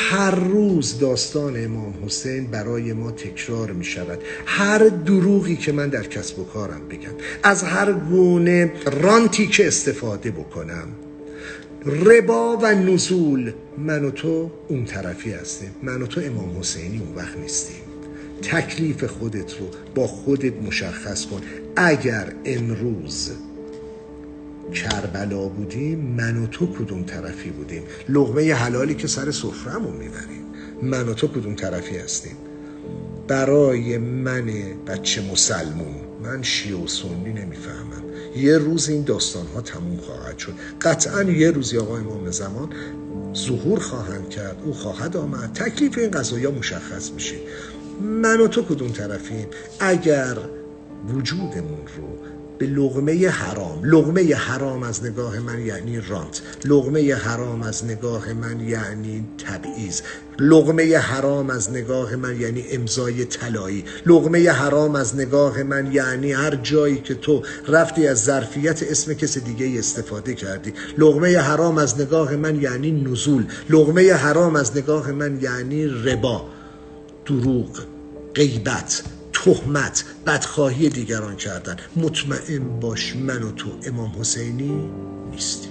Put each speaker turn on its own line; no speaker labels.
هر روز داستان امام حسین برای ما تکرار می شود. هر دروغی که من در کسب و کارم بگم از هر گونه رانتی که استفاده بکنم ربا و نزول من و تو اون طرفی هستیم. من و تو امام حسینی اون وقت نیستیم. تکلیف خودت رو با خودت مشخص کن. اگر امروز کربلا بودیم من و تو کدوم طرفی بودیم؟ لغمه حلالی که سر سفرمون می‌بریم. من و تو کدوم طرفی هستیم؟ برای من بچه مسلمون من شیعه و سنی نمی‌فهمم. یه روز این داستان ها تموم خواهد شد. قطعا یه روزی آقا امام زمان ظهور خواهند کرد او خواهد آمد. تکلیف این قضایی مشخص میشه. من و تو کدوم طرفیم؟ اگر وجودمون رو به لغمه حرام. لغمه حرام از نگاه من یعنی رانت. لغمه حرام از نگاه من یعنی تبعیض. لغمه حرام از نگاه من یعنی امضای طلایی. لغمه حرام از نگاه من یعنی هر جایی که تو رفتی از ظرفیت اسم کس دیگه استفاده کردی. لغمه حرام از نگاه من یعنی نزول. لغمه حرام از نگاه من یعنی ربا. دروغ غیبت. تهمت بدخواهی دیگران کردن. مطمئن باش من و تو امام حسینی نیستیم.